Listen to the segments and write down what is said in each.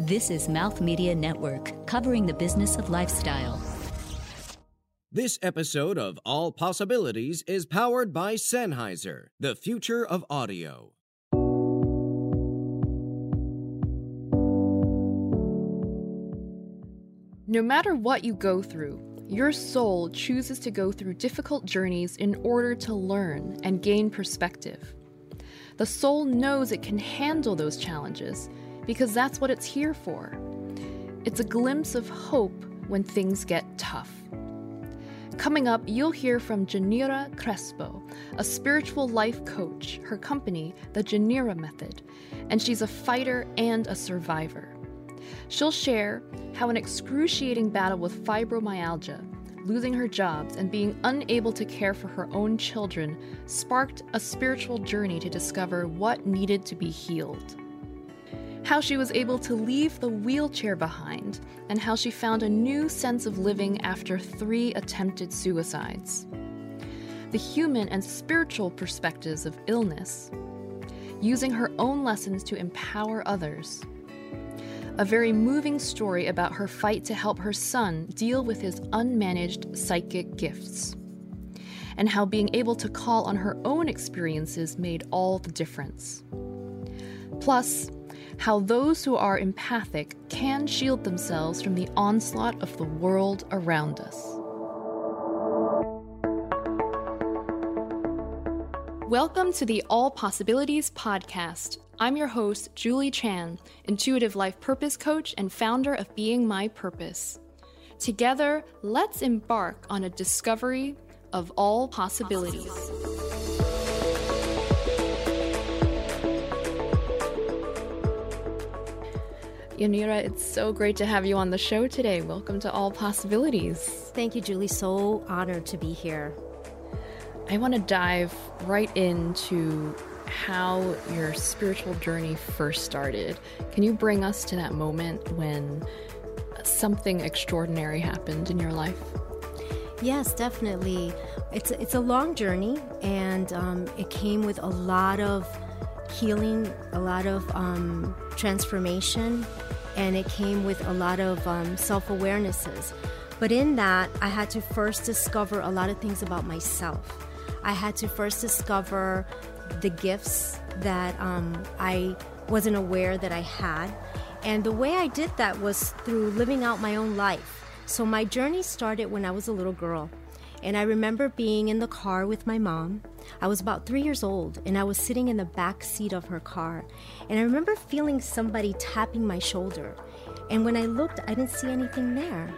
This is Mouth Media Network, covering the business of lifestyle. This episode of All Possibilities is powered by Sennheiser, the future of audio. No matter what you go through, your soul chooses to go through difficult journeys in order to learn and gain perspective. The soul knows it can handle those challenges because that's what it's here for. It's a glimpse of hope when things get tough. Coming up, you'll hear from Janira Crespo, a spiritual life coach, her company, the Janira Method, and she's a fighter and a survivor. She'll share how an excruciating battle with fibromyalgia, losing her jobs, and being unable to care for her own children sparked a spiritual journey to discover what needed to be healed. How she was able to leave the wheelchair behind, and how she found a new sense of living after three attempted suicides. The human and spiritual perspectives of illness, using her own lessons to empower others a very moving story about her fight to help her son deal with his unmanaged psychic gifts, and how being able to call on her own experiences made all the difference. Plus, how those who are empathic can shield themselves from the onslaught of the world around us. Welcome to the All Possibilities Podcast. I'm your host, Julie Chan, intuitive life purpose coach and founder of Being My Purpose. Together, let's embark on a discovery of all possibilities. Yanira, it's so great to have you on the show today. Welcome to All Possibilities. Thank you, Julie. So honored to be here. I want to dive right into how your spiritual journey first started. Can you bring us to that moment when something extraordinary happened in your life? Yes, definitely. It's it's a long journey, and um, it came with a lot of healing, a lot of um, transformation, and it came with a lot of um, self awarenesses. But in that, I had to first discover a lot of things about myself. I had to first discover the gifts that um, I wasn't aware that I had. And the way I did that was through living out my own life. So my journey started when I was a little girl. And I remember being in the car with my mom. I was about three years old, and I was sitting in the back seat of her car. And I remember feeling somebody tapping my shoulder. And when I looked, I didn't see anything there.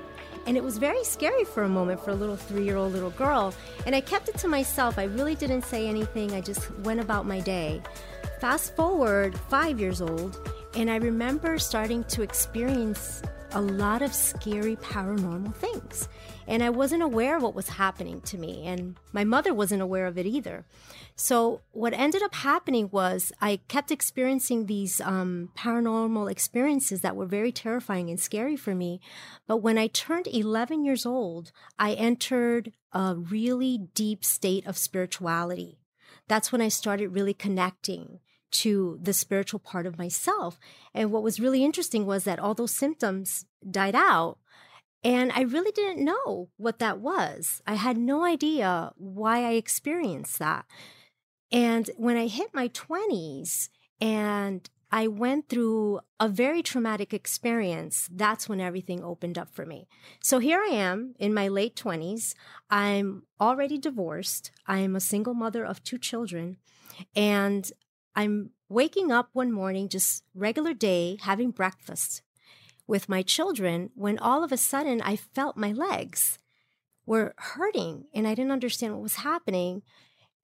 And it was very scary for a moment for a little three year old little girl. And I kept it to myself. I really didn't say anything. I just went about my day. Fast forward five years old, and I remember starting to experience a lot of scary paranormal things. And I wasn't aware of what was happening to me, and my mother wasn't aware of it either. So, what ended up happening was I kept experiencing these um, paranormal experiences that were very terrifying and scary for me. But when I turned 11 years old, I entered a really deep state of spirituality. That's when I started really connecting to the spiritual part of myself. And what was really interesting was that all those symptoms died out. And I really didn't know what that was. I had no idea why I experienced that. And when I hit my 20s and I went through a very traumatic experience. That's when everything opened up for me. So here I am in my late 20s. I'm already divorced. I am a single mother of two children. And I'm waking up one morning, just regular day, having breakfast with my children, when all of a sudden I felt my legs were hurting and I didn't understand what was happening.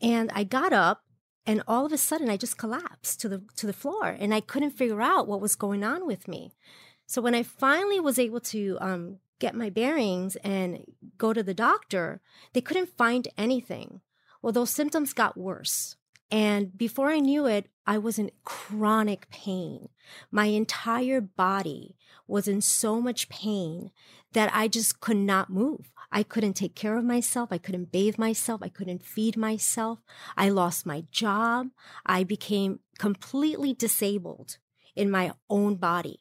And I got up and all of a sudden I just collapsed to the to the floor and I couldn't figure out what was going on with me. So when I finally was able to um, get my bearings and go to the doctor, they couldn't find anything. Well, those symptoms got worse. And before I knew it, I was in chronic pain. My entire body was in so much pain that I just could not move. I couldn't take care of myself. I couldn't bathe myself. I couldn't feed myself. I lost my job. I became completely disabled in my own body.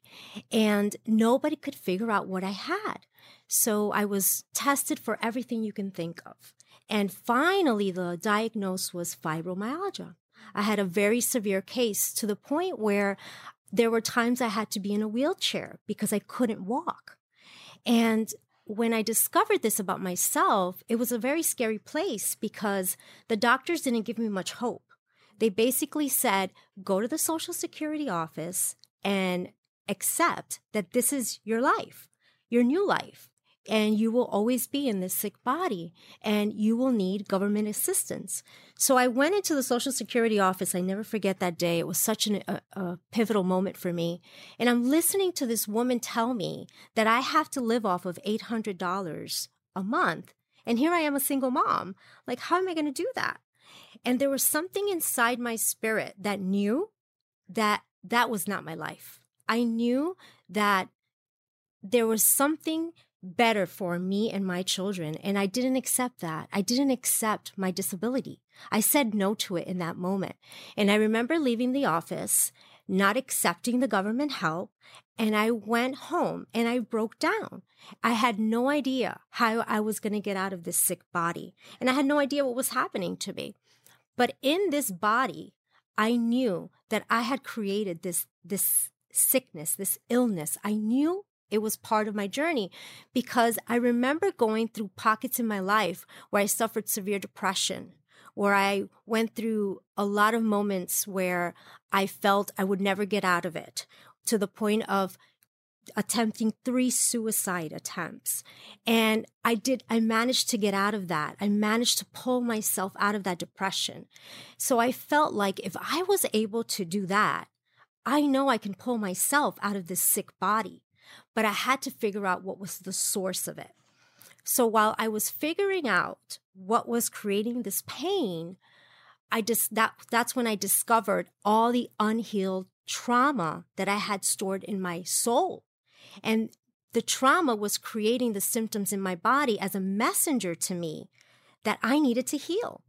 And nobody could figure out what I had. So I was tested for everything you can think of. And finally, the diagnosis was fibromyalgia. I had a very severe case to the point where there were times I had to be in a wheelchair because I couldn't walk. And when I discovered this about myself, it was a very scary place because the doctors didn't give me much hope. They basically said, go to the Social Security office and accept that this is your life, your new life and you will always be in this sick body and you will need government assistance. So I went into the Social Security office. I never forget that day. It was such an, a, a pivotal moment for me. And I'm listening to this woman tell me that I have to live off of $800 a month. And here I am, a single mom. Like, how am I going to do that? And there was something inside my spirit that knew that that was not my life. I knew that there was something better for me and my children. And I didn't accept that. I didn't accept my disability. I said no to it in that moment. And I remember leaving the office, not accepting the government help. And I went home and I broke down. I had no idea how I was going to get out of this sick body. And I had no idea what was happening to me. But in this body, I knew that I had created this, this sickness, this illness. I knew it was part of my journey because I remember going through pockets in my life where I suffered severe depression, where I went through a lot of moments where I felt I would never get out of it to the point of attempting three suicide attempts. And I did, I managed to get out of that. I managed to pull myself out of that depression. So I felt like if I was able to do that, I know I can pull myself out of this sick body but I had to figure out what was the source of it. So while I was figuring out what was creating this pain, I just that that's when I discovered all the unhealed trauma that I had stored in my soul. And the trauma was creating the symptoms in my body as a messenger to me that I needed to heal.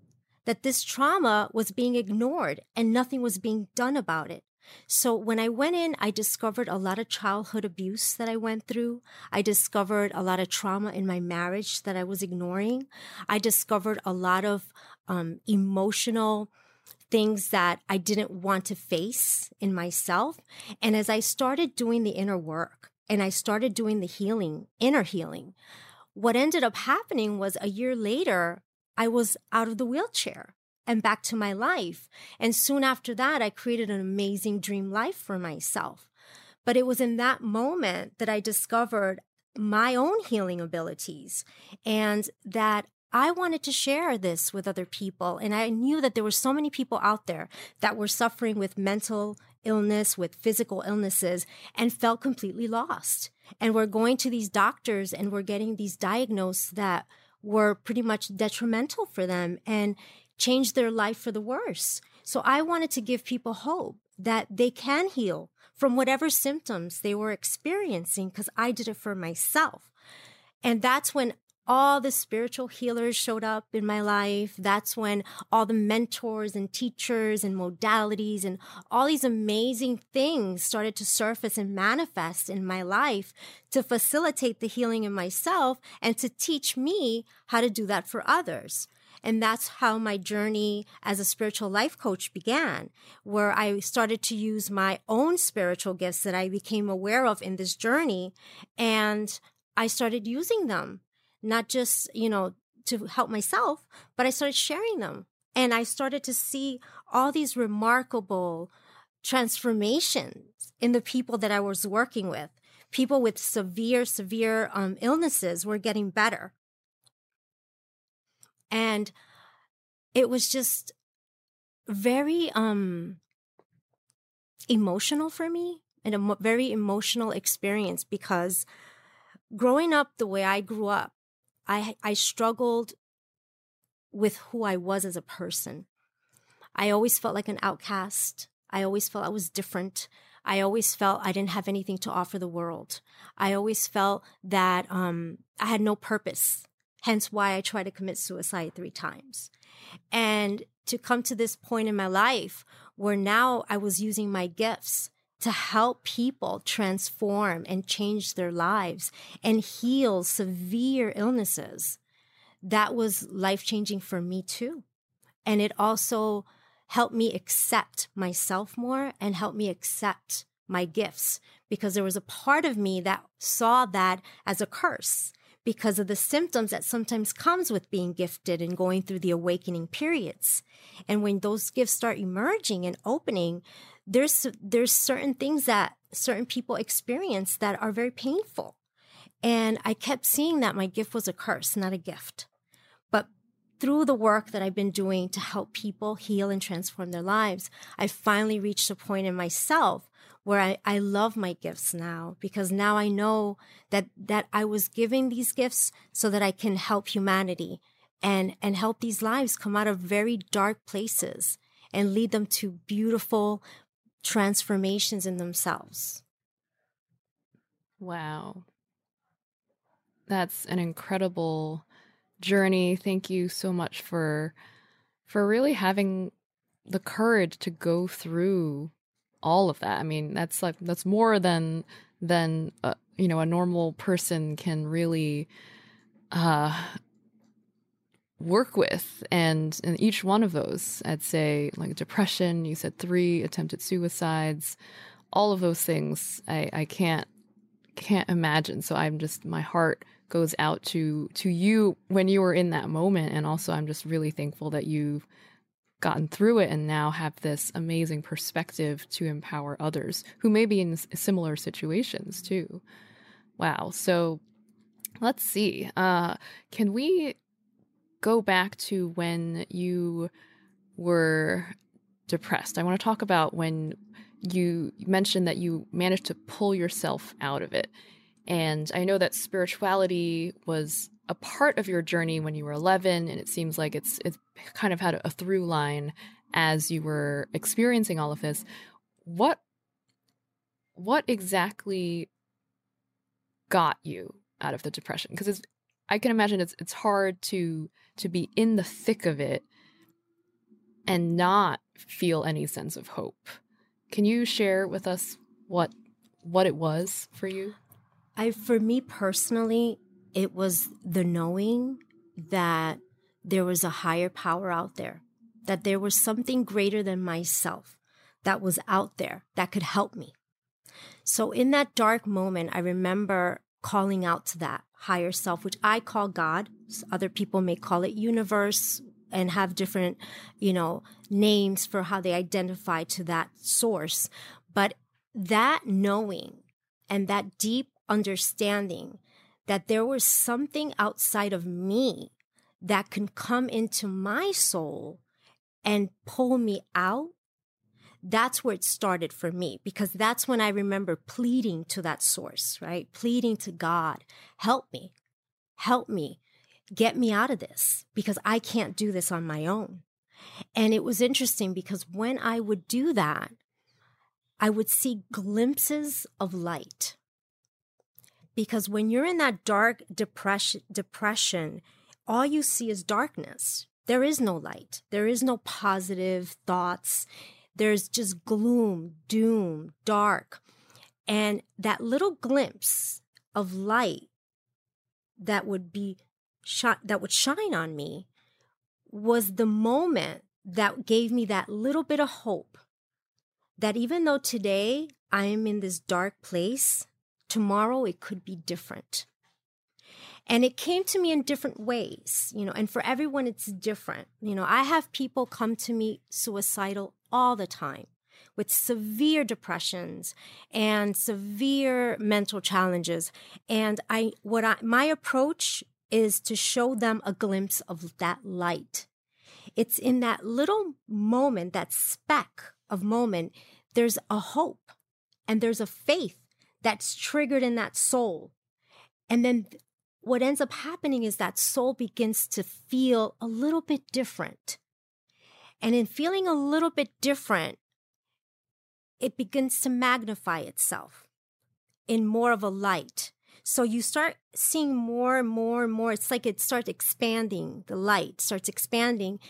That this trauma was being ignored and nothing was being done about it. So when I went in, I discovered a lot of childhood abuse that I went through. I discovered a lot of trauma in my marriage that I was ignoring. I discovered a lot of um, emotional things that I didn't want to face in myself. And as I started doing the inner work and I started doing the healing, inner healing, what ended up happening was a year later, I was out of the wheelchair and back to my life. And soon after that, I created an amazing dream life for myself. But it was in that moment that I discovered my own healing abilities and that I wanted to share this with other people. And I knew that there were so many people out there that were suffering with mental illness, with physical illnesses, and felt completely lost. And we're going to these doctors and we're getting these diagnoses that were pretty much detrimental for them. And change their life for the worse. So I wanted to give people hope that they can heal from whatever symptoms they were experiencing because I did it for myself. And that's when all the spiritual healers showed up in my life. That's when all the mentors and teachers and modalities and all these amazing things started to surface and manifest in my life to facilitate the healing in myself and to teach me how to do that for others. And that's how my journey as a spiritual life coach began, where I started to use my own spiritual gifts that I became aware of in this journey. And I started using them, not just, you know, to help myself, but I started sharing them. And I started to see all these remarkable transformations in the people that I was working with. People with severe, severe um, illnesses were getting better. And it was just very um emotional for me and a very emotional experience because growing up the way I grew up, I I struggled with who I was as a person. I always felt like an outcast. I always felt I was different. I always felt I didn't have anything to offer the world. I always felt that um, I had no purpose hence why I tried to commit suicide three times. And to come to this point in my life where now I was using my gifts to help people transform and change their lives and heal severe illnesses, that was life changing for me too. And it also helped me accept myself more and helped me accept my gifts because there was a part of me that saw that as a curse because of the symptoms that sometimes comes with being gifted and going through the awakening periods. And when those gifts start emerging and opening, there's there's certain things that certain people experience that are very painful. And I kept seeing that my gift was a curse, not a gift. But through the work that I've been doing to help people heal and transform their lives, I finally reached a point in myself where I, I love my gifts now because now I know that that I was giving these gifts so that I can help humanity and and help these lives come out of very dark places and lead them to beautiful transformations in themselves. Wow. That's an incredible journey. Thank you so much for for really having the courage to go through all of that. I mean, that's like that's more than than uh, you know a normal person can really uh, work with, and in each one of those, I'd say like depression. You said three attempted suicides, all of those things. I I can't can't imagine. So I'm just my heart goes out to to you when you were in that moment, and also I'm just really thankful that you've gotten through it and now have this amazing perspective to empower others who may be in similar situations too. Wow. So let's see. Uh, can we go back to when you were depressed? I want to talk about when you mentioned that you managed to pull yourself out of it. And I know that spirituality was a part of your journey when you were 11 and it seems like it's it's kind of had a through line as you were experiencing all of this. What what exactly got you out of the depression? Because it's i can imagine it's it's hard to to be in the thick of it and not feel any sense of hope. Can you share with us what what it was for you? I for me personally it was the knowing that there was a higher power out there, that there was something greater than myself that was out there that could help me. So in that dark moment, I remember calling out to that higher self, which I call God. Other people may call it universe and have different, you know, names for how they identify to that source. But that knowing and that deep understanding that there was something outside of me that can come into my soul and pull me out. That's where it started for me because that's when I remember pleading to that source, right? Pleading to God, help me, help me, get me out of this because I can't do this on my own. And it was interesting because when I would do that, I would see glimpses of light because when you're in that dark depression depression all you see is darkness. There is no light. There is no positive thoughts. There's just gloom doom dark. And that little glimpse of light that would be that would shine on me was the moment that gave me that little bit of hope that even though today I am in this dark place, tomorrow it could be different. And it came to me in different ways, you know, and for everyone it's different. You know, I have people come to me suicidal all the time with severe depressions and severe mental challenges. And I, what I, my approach is to show them a glimpse of that light. It's in that little moment, that speck of moment, there's a hope and there's a faith that's triggered in that soul. And then what ends up happening is that soul begins to feel a little bit different. And in feeling a little bit different, it begins to magnify itself in more of a light. So you start seeing more and more and more. It's like it starts expanding, the light starts expanding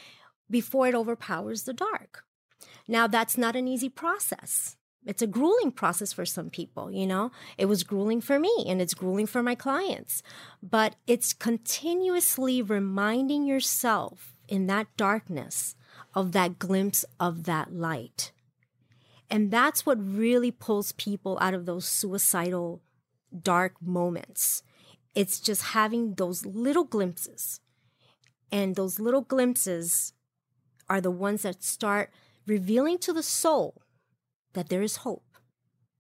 before it overpowers the dark. Now, that's not an easy process it's a grueling process for some people, you know? It was grueling for me and it's grueling for my clients. But it's continuously reminding yourself in that darkness of that glimpse of that light. And that's what really pulls people out of those suicidal dark moments. It's just having those little glimpses. And those little glimpses are the ones that start revealing to the soul that there is hope,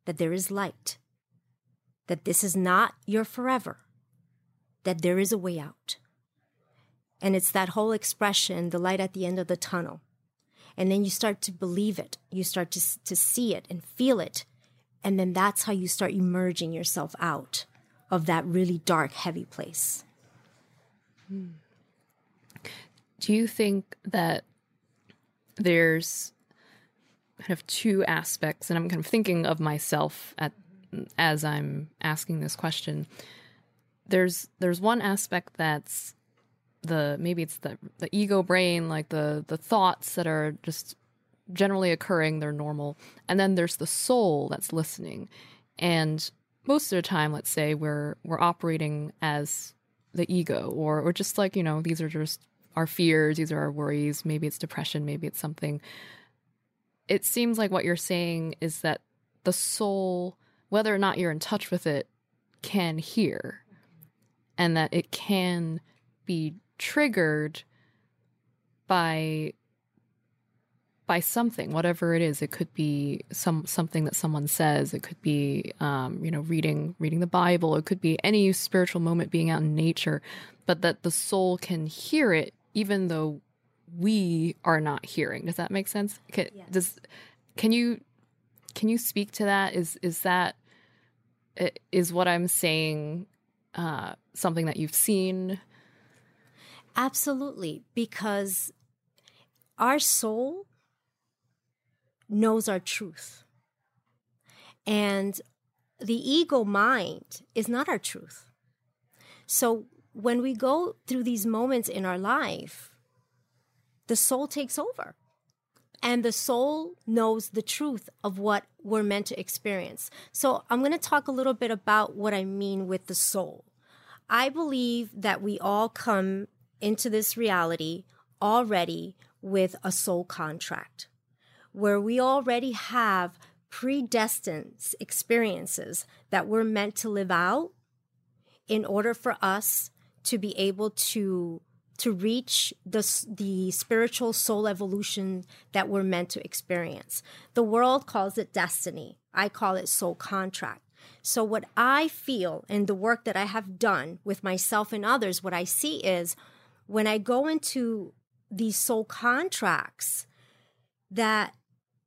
that there is light, that this is not your forever, that there is a way out. And it's that whole expression, the light at the end of the tunnel. And then you start to believe it. You start to, to see it and feel it. And then that's how you start emerging yourself out of that really dark, heavy place. Hmm. Do you think that there's kind of two aspects, and I'm kind of thinking of myself at as I'm asking this question. There's there's one aspect that's the maybe it's the the ego brain, like the the thoughts that are just generally occurring, they're normal, and then there's the soul that's listening, and most of the time, let's say we're we're operating as the ego, or or just like you know these are just our fears, these are our worries. Maybe it's depression, maybe it's something it seems like what you're saying is that the soul, whether or not you're in touch with it, can hear and that it can be triggered by by something whatever it is. It could be some something that someone says. It could be um, you know reading reading the bible. It could be any spiritual moment being out in nature but that the soul can hear it even though we are not hearing. Does that make sense? Can, yes. Does can you can you speak to that? Is is that is what I'm saying uh, something that you've seen? Absolutely, because our soul knows our truth, and the ego mind is not our truth. So when we go through these moments in our life the soul takes over. And the soul knows the truth of what we're meant to experience. So, I'm going to talk a little bit about what I mean with the soul. I believe that we all come into this reality already with a soul contract, where we already have predestined experiences that we're meant to live out in order for us to be able to to reach the, the spiritual soul evolution that we're meant to experience. The world calls it destiny. I call it soul contract. So, what I feel and the work that I have done with myself and others, what I see is when I go into these soul contracts, that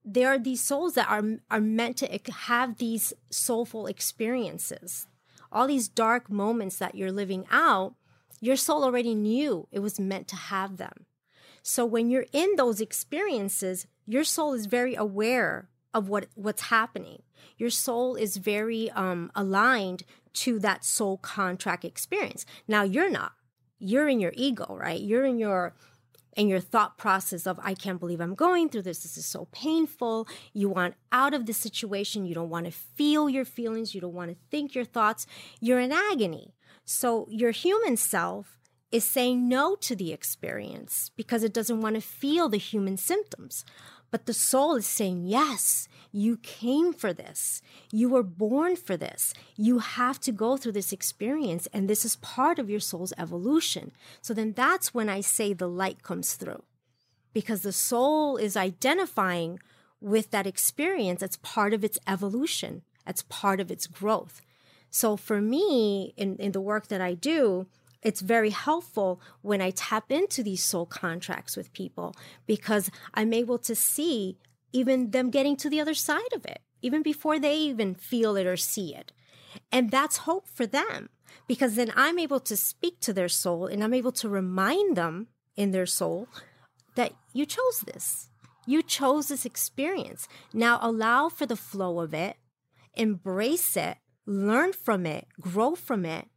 there are these souls that are, are meant to have these soulful experiences, all these dark moments that you're living out your soul already knew it was meant to have them. So when you're in those experiences, your soul is very aware of what what's happening. Your soul is very um, aligned to that soul contract experience. Now you're not. You're in your ego, right? You're in your in your thought process of I can't believe I'm going through this. This is so painful. You want out of the situation. You don't want to feel your feelings. You don't want to think your thoughts. You're in agony. So your human self is saying no to the experience because it doesn't want to feel the human symptoms. But the soul is saying, yes, you came for this. You were born for this. You have to go through this experience, and this is part of your soul's evolution. So then that's when I say the light comes through because the soul is identifying with that experience. It's part of its evolution, it's part of its growth. So for me, in, in the work that I do, it's very helpful when I tap into these soul contracts with people because I'm able to see even them getting to the other side of it, even before they even feel it or see it. And that's hope for them because then I'm able to speak to their soul and I'm able to remind them in their soul that you chose this. You chose this experience. Now allow for the flow of it, embrace it, learn from it, grow from it,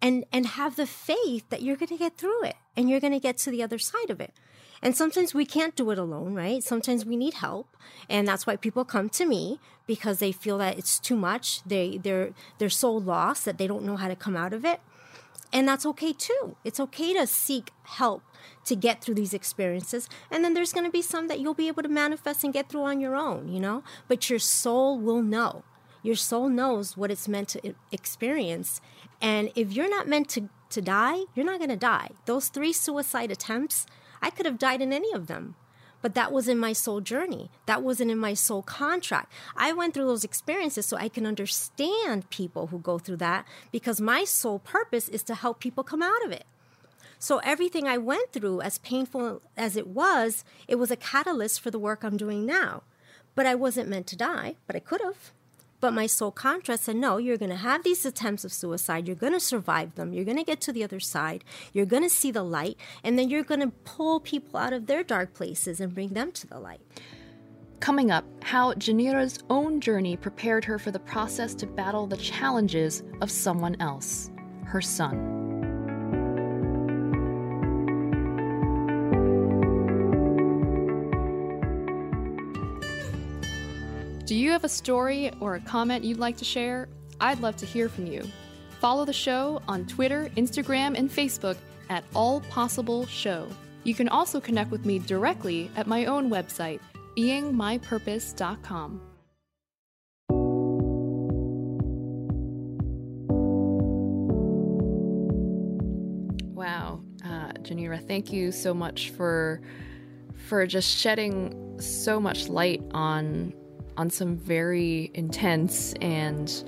and and have the faith that you're going to get through it and you're going to get to the other side of it. And sometimes we can't do it alone, right? Sometimes we need help. And that's why people come to me because they feel that it's too much. They they're they're so lost that they don't know how to come out of it. And that's okay too. It's okay to seek help to get through these experiences. And then there's going to be some that you'll be able to manifest and get through on your own, you know? But your soul will know. Your soul knows what it's meant to experience. And if you're not meant to, to die, you're not going to die. Those three suicide attempts, I could have died in any of them. But that was in my soul journey. That wasn't in my soul contract. I went through those experiences so I can understand people who go through that because my sole purpose is to help people come out of it. So everything I went through, as painful as it was, it was a catalyst for the work I'm doing now. But I wasn't meant to die, but I could have. But my soul contract said, no, you're going to have these attempts of suicide. You're going to survive them. You're going to get to the other side. You're going to see the light. And then you're going to pull people out of their dark places and bring them to the light. Coming up, how Janira's own journey prepared her for the process to battle the challenges of someone else, her son. Do you have a story or a comment you'd like to share? I'd love to hear from you. Follow the show on Twitter, Instagram, and Facebook at All Possible Show. You can also connect with me directly at my own website, beingmypurpose.com. Wow, uh, Janira, thank you so much for for just shedding so much light on on some very intense and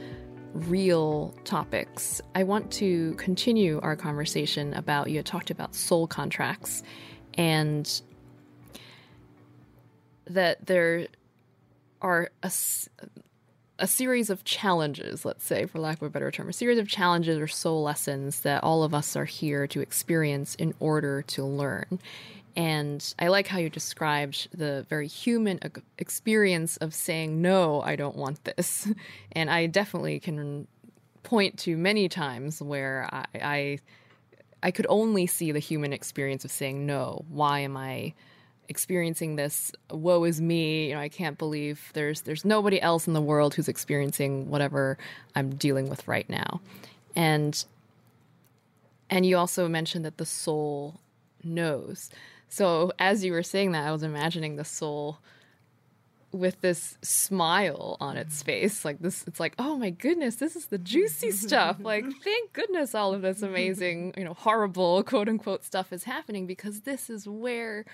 real topics. I want to continue our conversation about you had talked about soul contracts and that there are a, a series of challenges, let's say, for lack of a better term, a series of challenges or soul lessons that all of us are here to experience in order to learn. And I like how you described the very human experience of saying, no, I don't want this. And I definitely can point to many times where I, I, I could only see the human experience of saying, no, why am I experiencing this? Woe is me. You know, I can't believe there's, there's nobody else in the world who's experiencing whatever I'm dealing with right now. And, and you also mentioned that the soul knows. So as you were saying that, I was imagining the soul with this smile on its face like this it's like oh my goodness this is the juicy stuff. Like thank goodness all of this amazing you know horrible quote unquote stuff is happening because this is where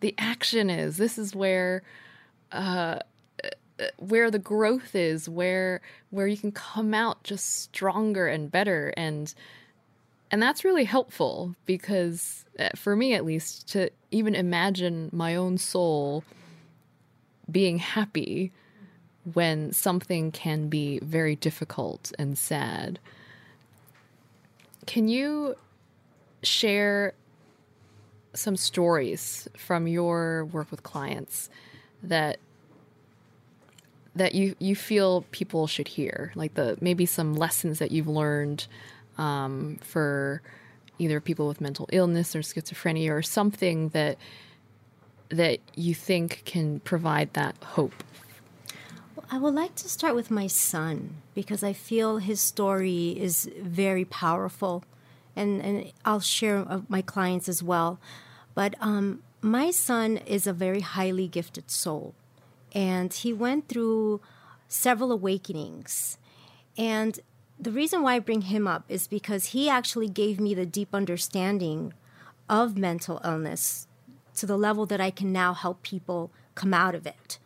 the action is. This is where uh where the growth is where where you can come out just stronger and better. And and that's really helpful because, uh, for me at least, to even imagine my own soul being happy when something can be very difficult and sad. Can you share some stories from your work with clients that that you you feel people should hear like the maybe some lessons that you've learned um, for either people with mental illness or schizophrenia or something that that you think can provide that hope? I would like to start with my son because I feel his story is very powerful, and and I'll share of my clients as well. But um, my son is a very highly gifted soul, and he went through several awakenings, and the reason why I bring him up is because he actually gave me the deep understanding of mental illness to the level that I can now help people come out of it.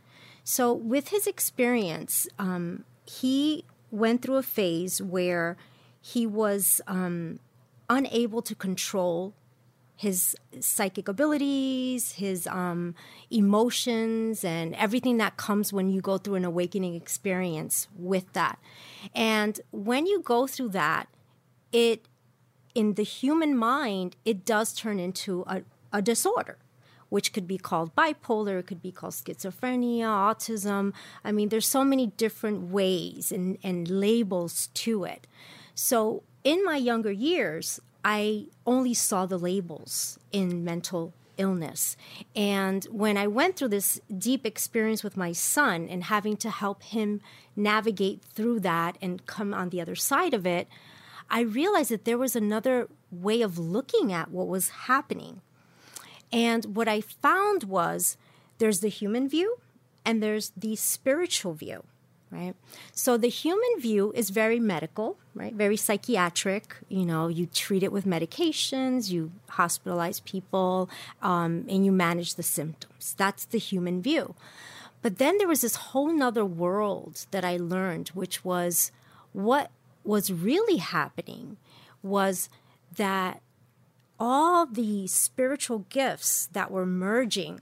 So, with his experience, um, he went through a phase where he was um, unable to control his psychic abilities, his um, emotions, and everything that comes when you go through an awakening experience with that. And when you go through that, it in the human mind, it does turn into a, a disorder, which could be called bipolar, it could be called schizophrenia, autism. I mean, there's so many different ways and, and labels to it. So in my younger years, I only saw the labels in mental illness. And when I went through this deep experience with my son and having to help him navigate through that and come on the other side of it, I realized that there was another way of looking at what was happening. And what I found was there's the human view and there's the spiritual view right? So the human view is very medical, right? Very psychiatric. You know, you treat it with medications, you hospitalize people, um, and you manage the symptoms. That's the human view. But then there was this whole nother world that I learned, which was what was really happening was that all the spiritual gifts that were merging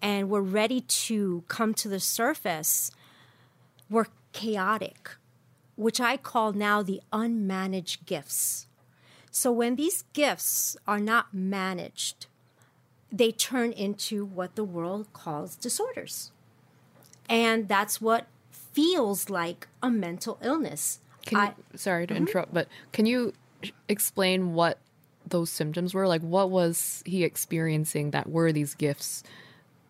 and were ready to come to the surface were chaotic, which I call now the unmanaged gifts. So when these gifts are not managed, they turn into what the world calls disorders. And that's what feels like a mental illness. Can I, sorry to mm-hmm. interrupt, but can you explain what those symptoms were? Like what was he experiencing that were these gifts?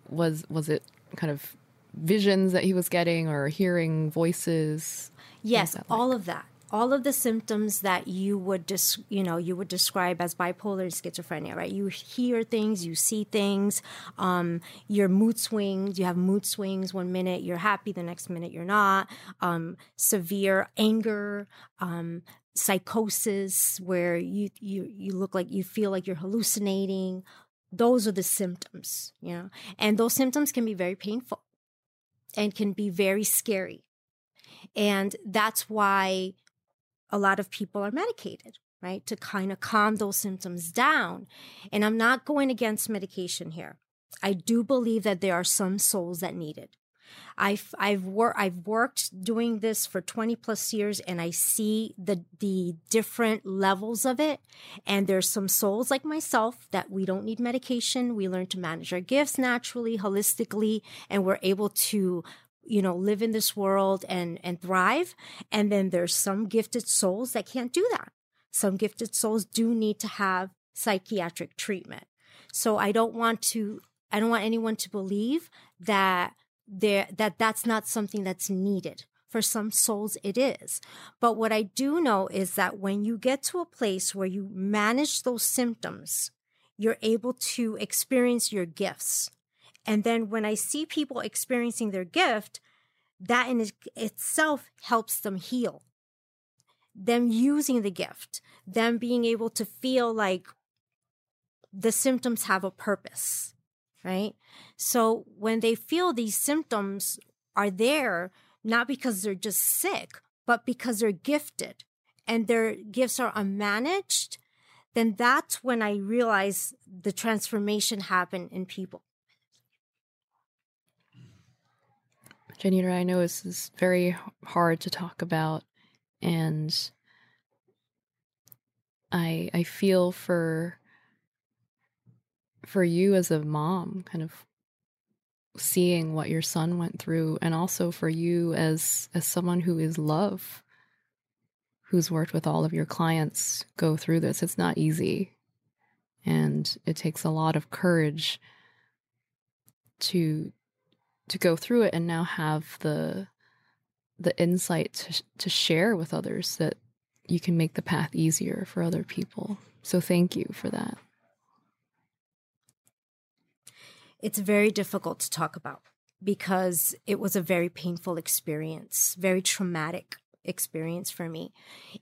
Was was it kind of visions that he was getting or hearing voices? Yes, like? all of that. All of the symptoms that you would dis- you know you would describe as bipolar and schizophrenia, right? You hear things, you see things, um, your mood swings. You have mood swings. One minute you're happy, the next minute you're not. Um, severe anger, um, psychosis, where you you you look like you feel like you're hallucinating. Those are the symptoms, you know, and those symptoms can be very painful and can be very scary. And that's why a lot of people are medicated, right? To kind of calm those symptoms down. And I'm not going against medication here. I do believe that there are some souls that need it. I've I've worked I've worked doing this for 20 plus years and I see the the different levels of it. And there's some souls like myself that we don't need medication. We learn to manage our gifts naturally holistically and we're able to you know live in this world and and thrive. And then there's some gifted souls that can't do that. Some gifted souls do need to have psychiatric treatment. So I don't want to I don't want anyone to believe that there that that's not something that's needed. For some souls it is. But what i do know is that when you get to a place where you manage those symptoms you're able to experience your gifts. And then when i see people experiencing their gift that in itself helps them heal. Them using the gift them being able to feel like the symptoms have a purpose right? So when they feel these symptoms are there, not because they're just sick, but because they're gifted and their gifts are unmanaged, then that's when I realize the transformation happened in people. Janira, I know this is very hard to talk about, and I I feel for for you as a mom, kind of seeing what your son went through, and also for you as as someone who is love, who's worked with all of your clients go through this. It's not easy, and it takes a lot of courage to to go through it and now have the the insight to, to share with others that you can make the path easier for other people. So thank you for that. It's very difficult to talk about because it was a very painful experience, very traumatic experience for me.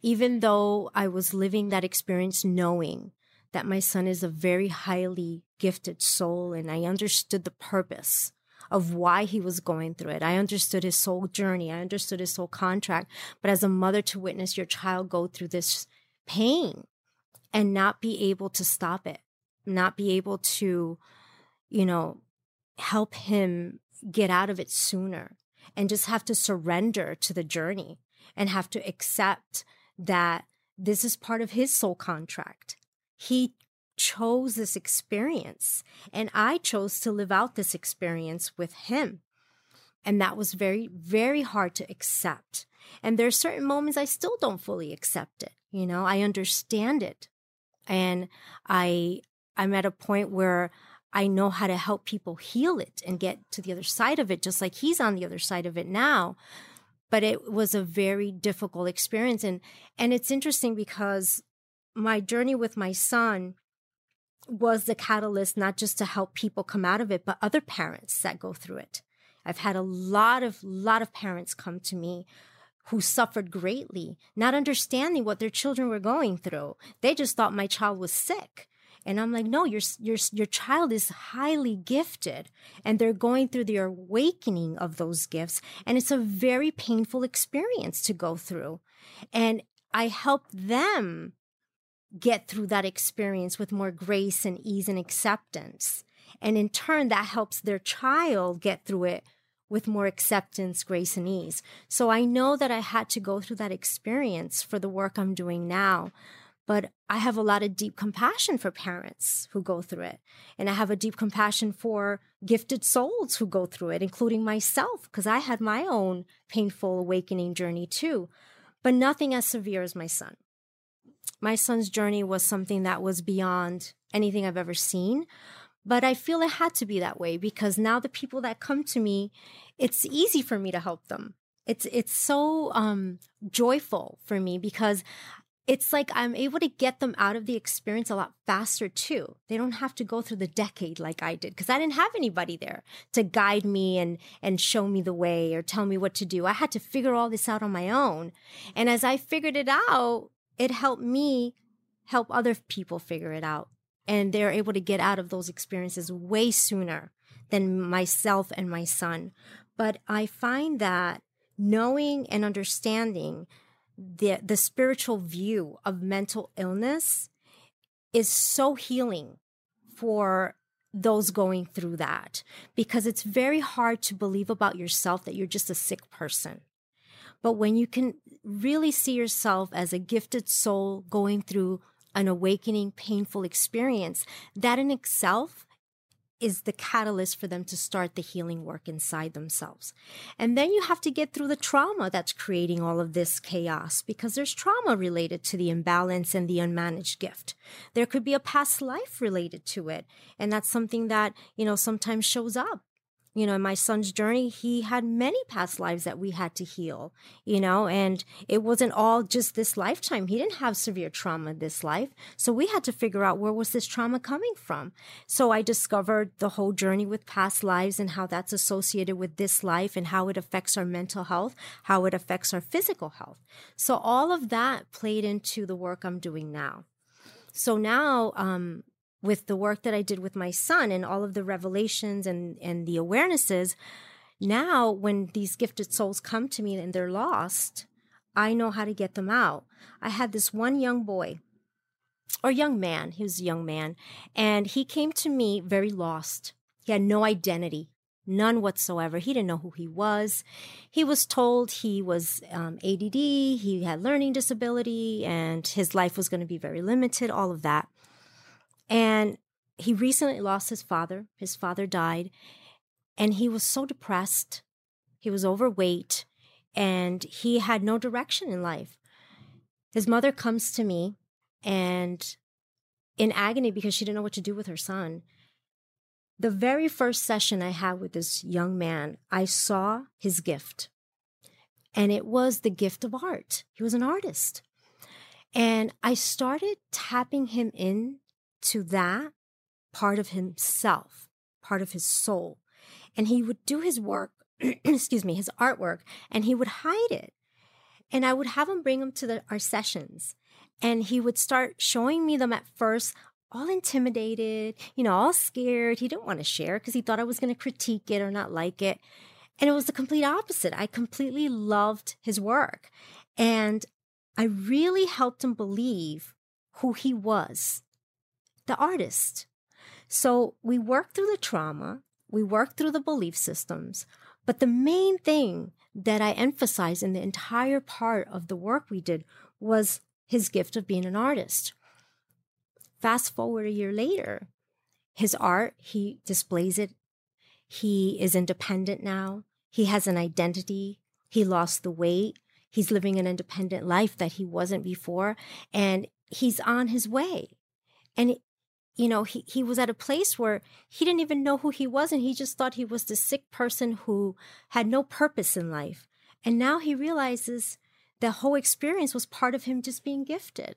Even though I was living that experience knowing that my son is a very highly gifted soul and I understood the purpose of why he was going through it. I understood his soul journey. I understood his soul contract. But as a mother to witness your child go through this pain and not be able to stop it, not be able to you know, help him get out of it sooner and just have to surrender to the journey and have to accept that this is part of his soul contract. He chose this experience and I chose to live out this experience with him. And that was very, very hard to accept. And there are certain moments I still don't fully accept it. You know, I understand it. And I, I'm at a point where I know how to help people heal it and get to the other side of it, just like he's on the other side of it now. But it was a very difficult experience. And, and it's interesting because my journey with my son was the catalyst, not just to help people come out of it, but other parents that go through it. I've had a lot of, lot of parents come to me who suffered greatly, not understanding what their children were going through. They just thought my child was sick. And I'm like, no, your, your, your child is highly gifted and they're going through the awakening of those gifts. And it's a very painful experience to go through. And I help them get through that experience with more grace and ease and acceptance. And in turn, that helps their child get through it with more acceptance, grace, and ease. So I know that I had to go through that experience for the work I'm doing now. But I have a lot of deep compassion for parents who go through it. And I have a deep compassion for gifted souls who go through it, including myself, because I had my own painful awakening journey too, but nothing as severe as my son. My son's journey was something that was beyond anything I've ever seen. But I feel it had to be that way because now the people that come to me, it's easy for me to help them. It's it's so um, joyful for me because it's like I'm able to get them out of the experience a lot faster too. They don't have to go through the decade like I did because I didn't have anybody there to guide me and and show me the way or tell me what to do. I had to figure all this out on my own. And as I figured it out, it helped me help other people figure it out. And they're able to get out of those experiences way sooner than myself and my son. But I find that knowing and understanding the the spiritual view of mental illness is so healing for those going through that because it's very hard to believe about yourself that you're just a sick person. But when you can really see yourself as a gifted soul going through an awakening, painful experience, that in itself is the catalyst for them to start the healing work inside themselves. And then you have to get through the trauma that's creating all of this chaos because there's trauma related to the imbalance and the unmanaged gift. There could be a past life related to it. And that's something that, you know, sometimes shows up you know, in my son's journey, he had many past lives that we had to heal, you know, and it wasn't all just this lifetime. He didn't have severe trauma this life. So we had to figure out where was this trauma coming from. So I discovered the whole journey with past lives and how that's associated with this life and how it affects our mental health, how it affects our physical health. So all of that played into the work I'm doing now. So now, um, with the work that I did with my son and all of the revelations and, and the awarenesses, now when these gifted souls come to me and they're lost, I know how to get them out. I had this one young boy or young man, he was a young man, and he came to me very lost. He had no identity, none whatsoever. He didn't know who he was. He was told he was um, ADD, he had learning disability, and his life was going to be very limited, all of that. And he recently lost his father. His father died. And he was so depressed. He was overweight and he had no direction in life. His mother comes to me and in agony because she didn't know what to do with her son. The very first session I had with this young man, I saw his gift. And it was the gift of art. He was an artist. And I started tapping him in to that part of himself, part of his soul. And he would do his work, excuse me, his artwork, and he would hide it. And I would have him bring them to the, our sessions. And he would start showing me them at first, all intimidated, you know, all scared. He didn't want to share because he thought I was going to critique it or not like it. And it was the complete opposite. I completely loved his work. And I really helped him believe who he was the artist. So we work through the trauma, we work through the belief systems, but the main thing that I emphasized in the entire part of the work we did was his gift of being an artist. Fast forward a year later, his art, he displays it. He is independent now. He has an identity. He lost the weight. He's living an independent life that he wasn't before. And he's on his way. And you know, he, he was at a place where he didn't even know who he was and he just thought he was the sick person who had no purpose in life. And now he realizes the whole experience was part of him just being gifted.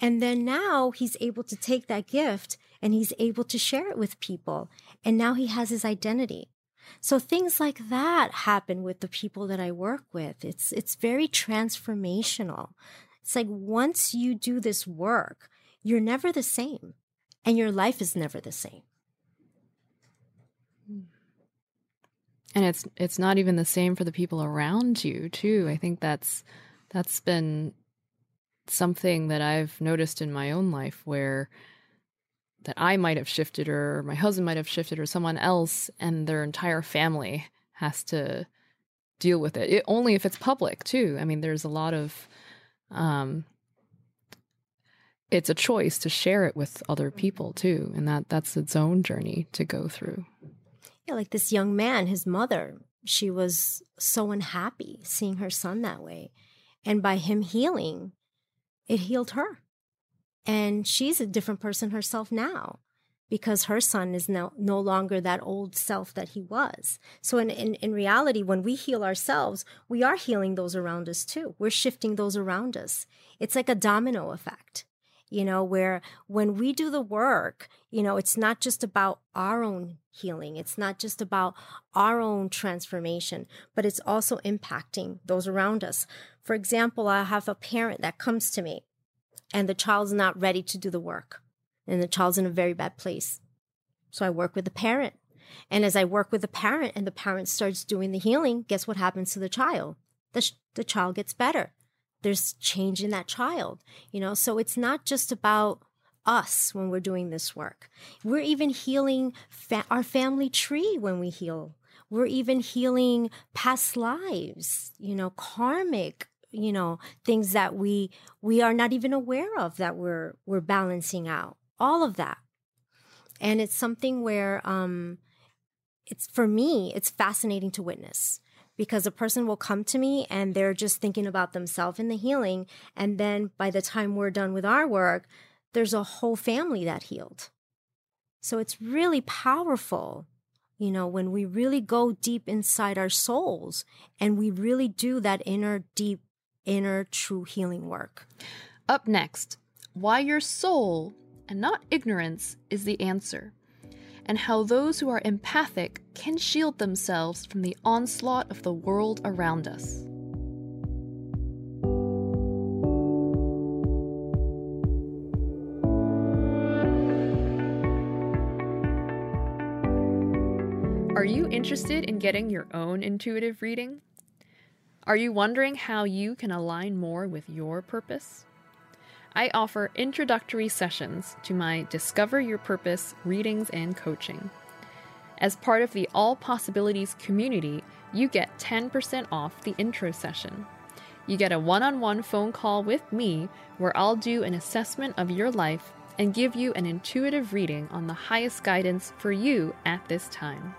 And then now he's able to take that gift and he's able to share it with people. And now he has his identity. So things like that happen with the people that I work with. It's it's very transformational. It's like once you do this work, you're never the same and your life is never the same. And it's it's not even the same for the people around you, too. I think that's that's been something that I've noticed in my own life where that I might have shifted or my husband might have shifted or someone else and their entire family has to deal with it. it only if it's public too. I mean, there's a lot of um it's a choice to share it with other people too and that that's its own journey to go through. Yeah, like this young man, his mother, she was so unhappy seeing her son that way. And by him healing, it healed her. And she's a different person herself now because her son is now no longer that old self that he was. So in, in, in reality, when we heal ourselves, we are healing those around us too. We're shifting those around us. It's like a domino effect, you know, where when we do the work, you know, it's not just about our own healing. It's not just about our own transformation, but it's also impacting those around us. For example, I have a parent that comes to me and the child's not ready to do the work and the child's in a very bad place. So I work with the parent. And as I work with the parent and the parent starts doing the healing, guess what happens to the child? The, sh- the child gets better. There's change in that child, you know? So it's not just about us when we're doing this work. We're even healing fa- our family tree when we heal. We're even healing past lives, you know, karmic you know things that we we are not even aware of that we're we're balancing out all of that and it's something where um it's for me it's fascinating to witness because a person will come to me and they're just thinking about themselves in the healing. And then by the time we're done with our work there's a whole family that healed. So it's really powerful you know, when we really go deep inside our souls and we really do that inner deep inner true healing work. Up next, why your soul and not ignorance is the answer, and how those who are empathic can shield themselves from the onslaught of the world around us. Are you interested in getting your own intuitive reading? Are you wondering how you can align more with your purpose? I offer introductory sessions to my Discover Your Purpose readings and coaching. As part of the All Possibilities community, you get 10% off the intro session. You get a one on one phone call with me where I'll do an assessment of your life and give you an intuitive reading on the highest guidance for you at this time.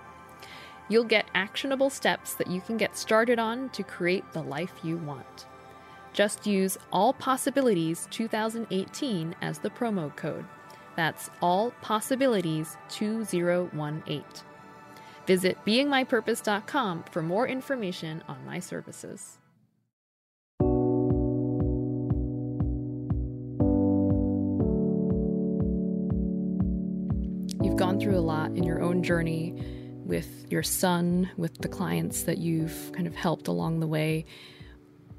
You'll get actionable steps that you can get started on to create the life you want. Just use All Possibilities 2018 as the promo code. That's All Possibilities 2018. Visit beingmypurpose.com for more information on my services. You've gone through a lot in your own journey with your son, with the clients that you've kind of helped along the way,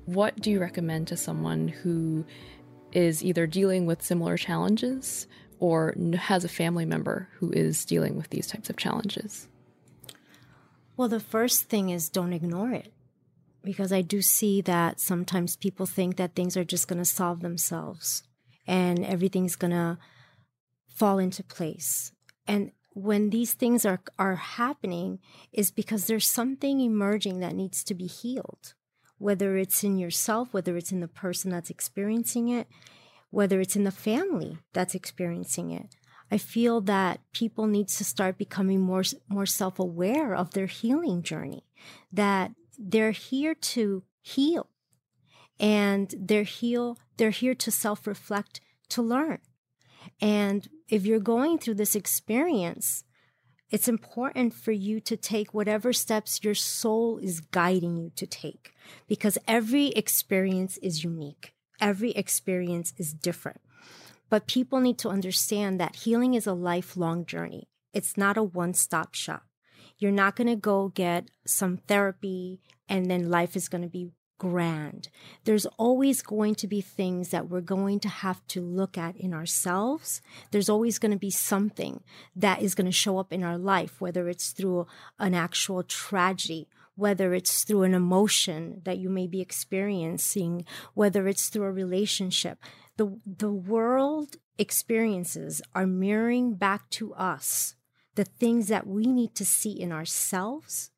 what do you recommend to someone who is either dealing with similar challenges or has a family member who is dealing with these types of challenges? Well, the first thing is don't ignore it. Because I do see that sometimes people think that things are just going to solve themselves and everything's going to fall into place. And when these things are are happening is because there's something emerging that needs to be healed whether it's in yourself whether it's in the person that's experiencing it whether it's in the family that's experiencing it. I feel that people need to start becoming more more self-aware of their healing journey that they're here to heal and they're heal they're here to self-reflect to learn. And if you're going through this experience, it's important for you to take whatever steps your soul is guiding you to take because every experience is unique. Every experience is different. But people need to understand that healing is a lifelong journey. It's not a one stop shop. You're not going to go get some therapy and then life is going to be grand. There's always going to be things that we're going to have to look at in ourselves. There's always going to be something that is going to show up in our life, whether it's through an actual tragedy, whether it's through an emotion that you may be experiencing, whether it's through a relationship. The, the world experiences are mirroring back to us the things that we need to see in ourselves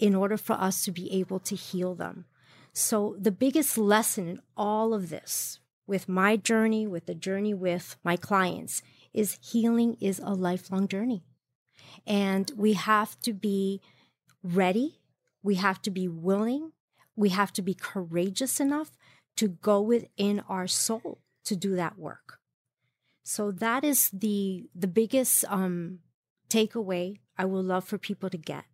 in order for us to be able to heal them. So, the biggest lesson in all of this, with my journey, with the journey with my clients, is healing is a lifelong journey. And we have to be ready, we have to be willing, we have to be courageous enough to go within our soul to do that work. So that is the the biggest um, takeaway I would love for people to get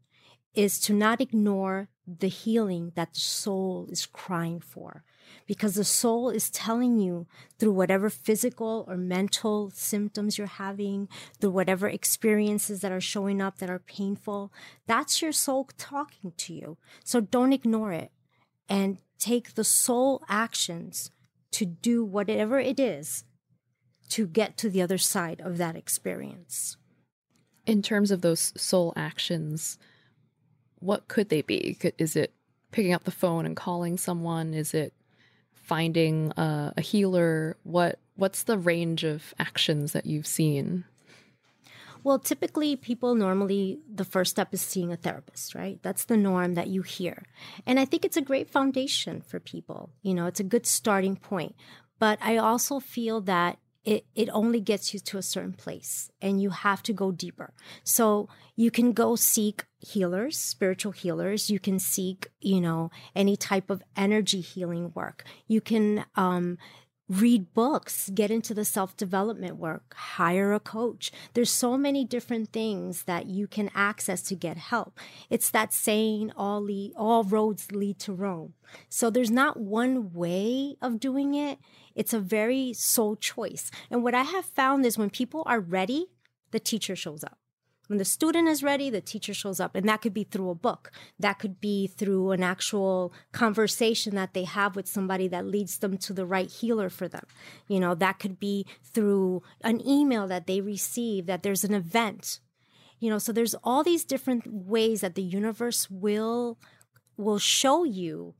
is to not ignore the healing that the soul is crying for. Because the soul is telling you through whatever physical or mental symptoms you're having, through whatever experiences that are showing up that are painful, that's your soul talking to you. So don't ignore it and take the soul actions to do whatever it is to get to the other side of that experience. In terms of those soul actions, what could they be? Is it picking up the phone and calling someone? Is it finding a, a healer? What what's the range of actions that you've seen? Well, typically, people normally, the first step is seeing a therapist, right? That's the norm that you hear. And I think it's a great foundation for people. You know, it's a good starting point. But I also feel that it, it only gets you to a certain place and you have to go deeper. So you can go seek healers, spiritual healers. You can seek, you know, any type of energy healing work. You can, um, read books, get into the self development work, hire a coach. There's so many different things that you can access to get help. It's that saying all lead, all roads lead to Rome. So there's not one way of doing it. It's a very soul choice. And what I have found is when people are ready, the teacher shows up. When the student is ready, the teacher shows up. And that could be through a book. That could be through an actual conversation that they have with somebody that leads them to the right healer for them. You know, that could be through an email that they receive, that there's an event. You know, so there's all these different ways that the universe will will show you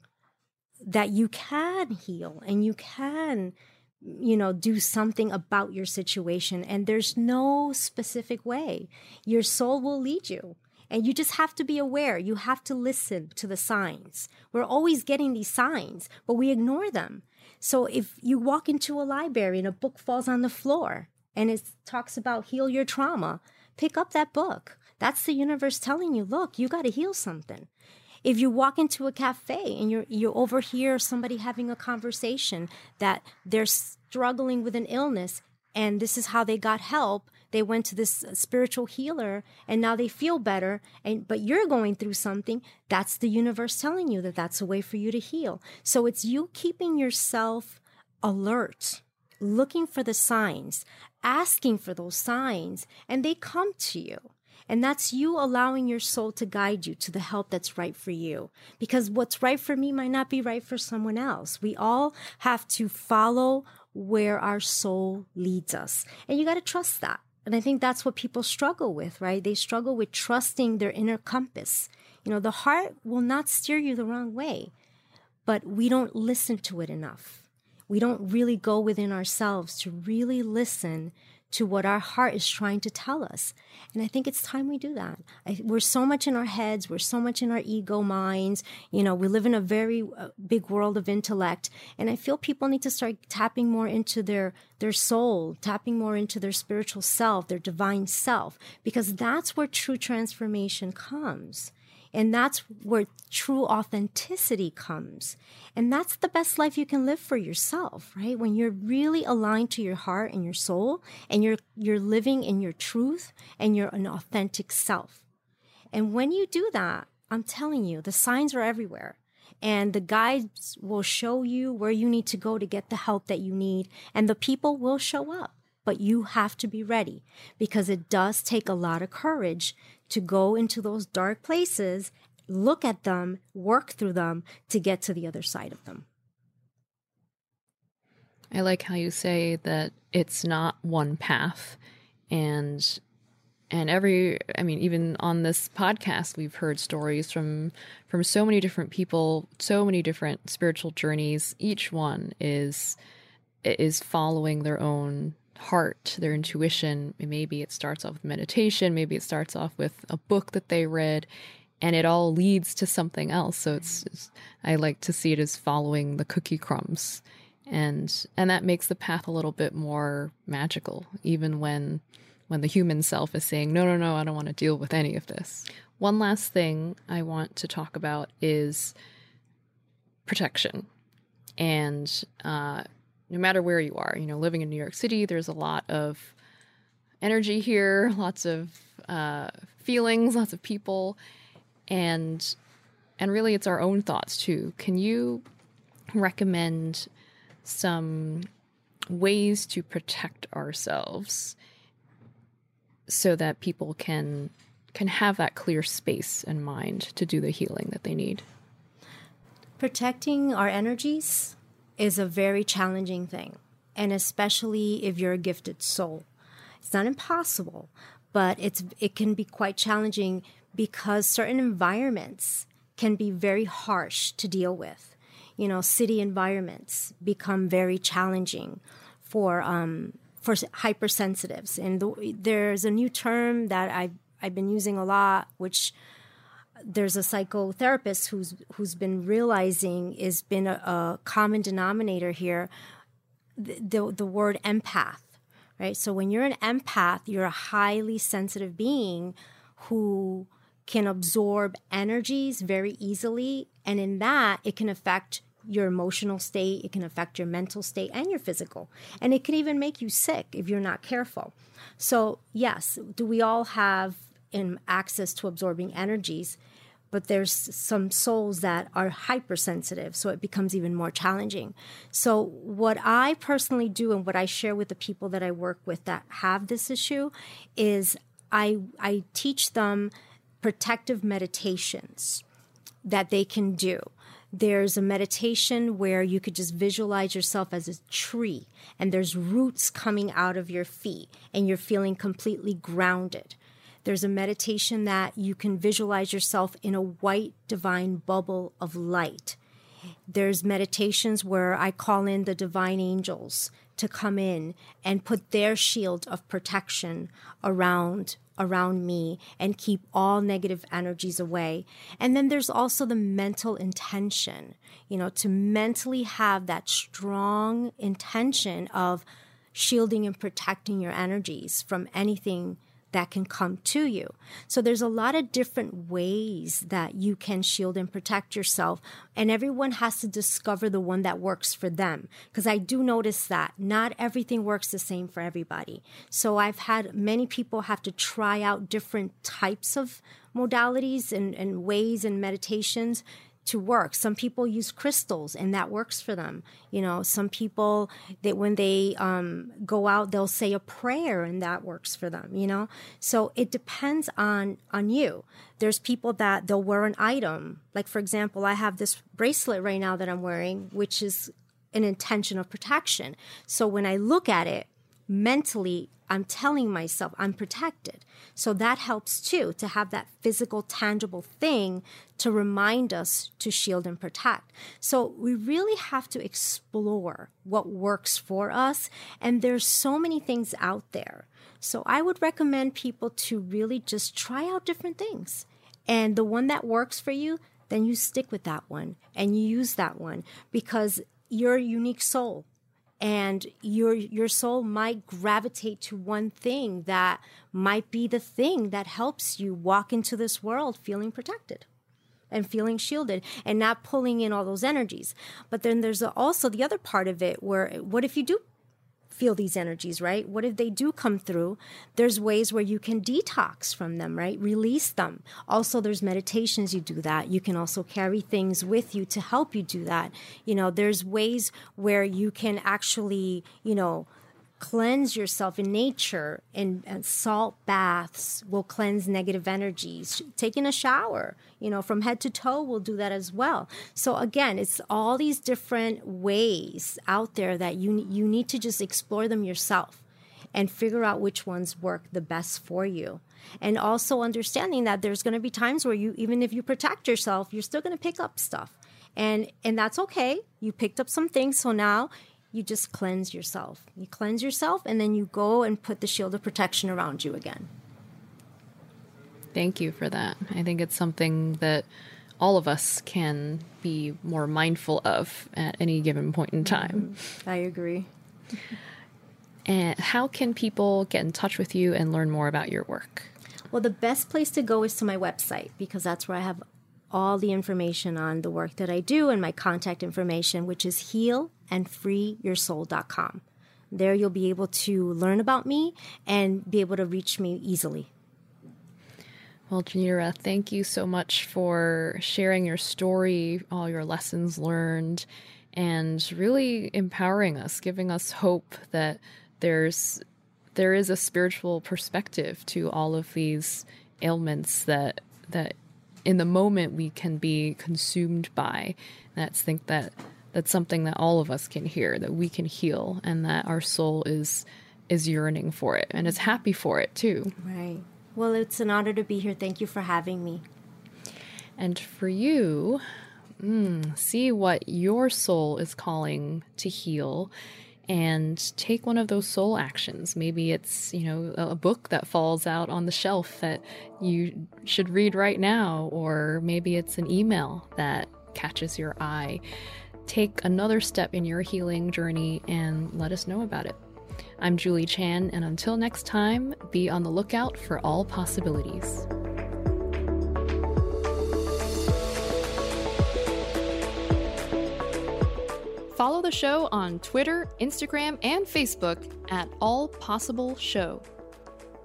that you can heal and you can you know, do something about your situation. And there's no specific way. Your soul will lead you. And you just have to be aware. You have to listen to the signs. We're always getting these signs, but we ignore them. So if you walk into a library and a book falls on the floor and it talks about heal your trauma, pick up that book. That's the universe telling you, look, you got to heal something. If you walk into a cafe and you're you overhear somebody having a conversation that they're struggling with an illness and this is how they got help, they went to this uh, spiritual healer and now they feel better and but you're going through something that's the universe telling you that that's a way for you to heal. So it's you keeping yourself alert looking for the signs asking for those signs and they come to you and that's you allowing your soul to guide you to the help that's right for you. Because what's right for me might not be right for someone else. We all have to follow where our soul leads us. And you got to trust that. And I think that's what people struggle with, right? They struggle with trusting their inner compass. You know, the heart will not steer you the wrong way, but we don't listen to it enough. We don't really go within ourselves to really listen to what our heart is trying to tell us. And I think it's time we do that. I, we're so much in our heads, we're so much in our ego minds. You know, we live in a very uh, big world of intellect, and I feel people need to start tapping more into their their soul, tapping more into their spiritual self, their divine self, because that's where true transformation comes. And that's where true authenticity comes. And that's the best life you can live for yourself, right? When you're really aligned to your heart and your soul and you're you're living in your truth and you're an authentic self. And when you do that, I'm telling you, the signs are everywhere. And the guides will show you where you need to go to get the help that you need. And the people will show up. But you have to be ready because it does take a lot of courage to go into those dark places, look at them, work through them to get to the other side of them. I like how you say that it's not one path and and every i mean even on this podcast we've heard stories from from so many different people so many different spiritual journeys. Each one is is following their own heart their intuition. Maybe it starts off with meditation. Maybe it starts off with a book that they read and it all leads to something else. So it's, i like to see it as following the cookie crumbs. And and that makes the path a little bit more magical even when when the human self is saying, no, no, no, I don't want to deal with any of this. One last thing I want to talk about is protection. And uh, no matter where you are, you know, living in New York City, there's a lot of energy here, lots of uh, feelings, lots of people, and and really, it's our own thoughts too. Can you recommend some ways to protect ourselves so that people can can have that clear space and mind to do the healing that they need. Protecting our energies is a very challenging thing, and especially if you're a gifted soul. It's not impossible, but it's it can be quite challenging because certain environments can be very harsh to deal with. You know, city environments become very challenging for um, for hypersensitives. And the, there's a new term that I've, I've been using a lot, which uh, there's a psychotherapist who's who's been realizing is been a, a common denominator here. The, the, the word empath, right? So when you're an empath, you're a highly sensitive being who can absorb energies very easily, and in that, it can affect your emotional state, it can affect your mental state and your physical. And it can even make you sick if you're not careful. So, yes, do we all have in access to absorbing energies? But there's some souls that are hypersensitive, so it becomes even more challenging. So, what I personally do and what I share with the people that I work with that have this issue is I, I teach them protective meditations that they can do. There's a meditation where you could just visualize yourself as a tree and there's roots coming out of your feet and you're feeling completely grounded. There's a meditation that you can visualize yourself in a white divine bubble of light. There's meditations where I call in the divine angels to come in and put their shield of protection around around me and keep all negative energies away. And then there's also the mental intention, you know, to mentally have that strong intention of shielding and protecting your energies from anything that can come to you. So there's a lot of different ways that you can shield and protect yourself and everyone has to discover the one that works for them because I do notice that not everything works the same for everybody. So I've had many people have to try out different types of modalities and, and ways and meditations to work. Some people use crystals and that works for them. You know, some people that when they um, go out, they'll say a prayer and that works for them. You know, so it depends on on you. There's people that they'll wear an item. Like for example, I have this bracelet right now that I'm wearing, which is an intention of protection. So when I look at it, mentally I'm telling myself I'm protected. So that helps too to have that physical, tangible thing to remind us to shield and protect. So we really have to explore what works for us. And there's so many things out there. So I would recommend people to really just try out different things. And the one that works for you, then you stick with that one and you use that one because you're a unique soul and your your soul might gravitate to one thing that might be the thing that helps you walk into this world feeling protected. and feeling shielded and not pulling in all those energies. But then there's also the other part of it where what if you do feel these energies, right? What if they do come through? There's ways where you can detox from them, right? Release them. Also, there's meditations you do that. You can also carry things with you to help you do that. You know, there's ways where you can actually, you know, cleanse yourself in nature and, and, salt baths will cleanse negative energies. Taking a shower you know from head to toe will do that as well. So again it's all these different ways out there that you you need to just explore them yourself and figure out which ones work the best for you. And also understanding that there's going to be times where you even if you protect yourself you're still going to pick up stuff. And and that's okay. You picked up some things so now you just cleanse yourself. You cleanse yourself and then you go and put the shield of protection around you again. Thank you for that. I think it's something that all of us can be more mindful of at any given point in time. Mm-hmm. I agree. and how can people get in touch with you and learn more about your work? Well, the best place to go is to my website because that's where I have all the information on the work that I do and my contact information, which is healandfreeyoursoul.com. There you'll be able to learn about me and be able to reach me easily. Well, Janira, thank you so much for sharing your story, all your lessons learned, and really empowering us, giving us hope that there's there is a spiritual perspective to all of these ailments that that in the moment we can be consumed by. That's think that that's something that all of us can hear, that we can heal, and that our soul is is yearning for it and is happy for it too. Right. Well, it's an honor to be here. Thank you for having me. And for you, mm, see what your soul is calling to heal and take one of those soul actions. Maybe it's, you know, a book that falls out on the shelf that you should read right now, or maybe it's an email that catches your eye. Take another step in your healing journey and let us know about it. I'm Julie Chan, and until next time, be on the lookout for all possibilities. Follow the show on Twitter, Instagram, and Facebook at All Possible Show.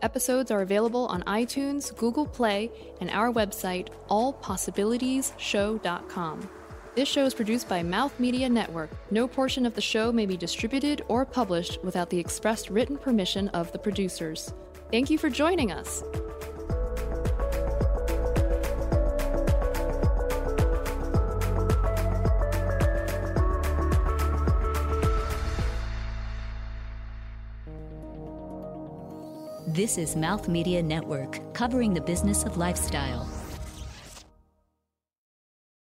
Episodes are available on iTunes, Google Play, and our website, allpossibilitiesshow.com. This show is produced by Mouth Media Network. No portion of the show may be distributed or published without the expressed written permission of the producers. Thank you for joining us. This is Mouth Media Network, covering the business of lifestyle.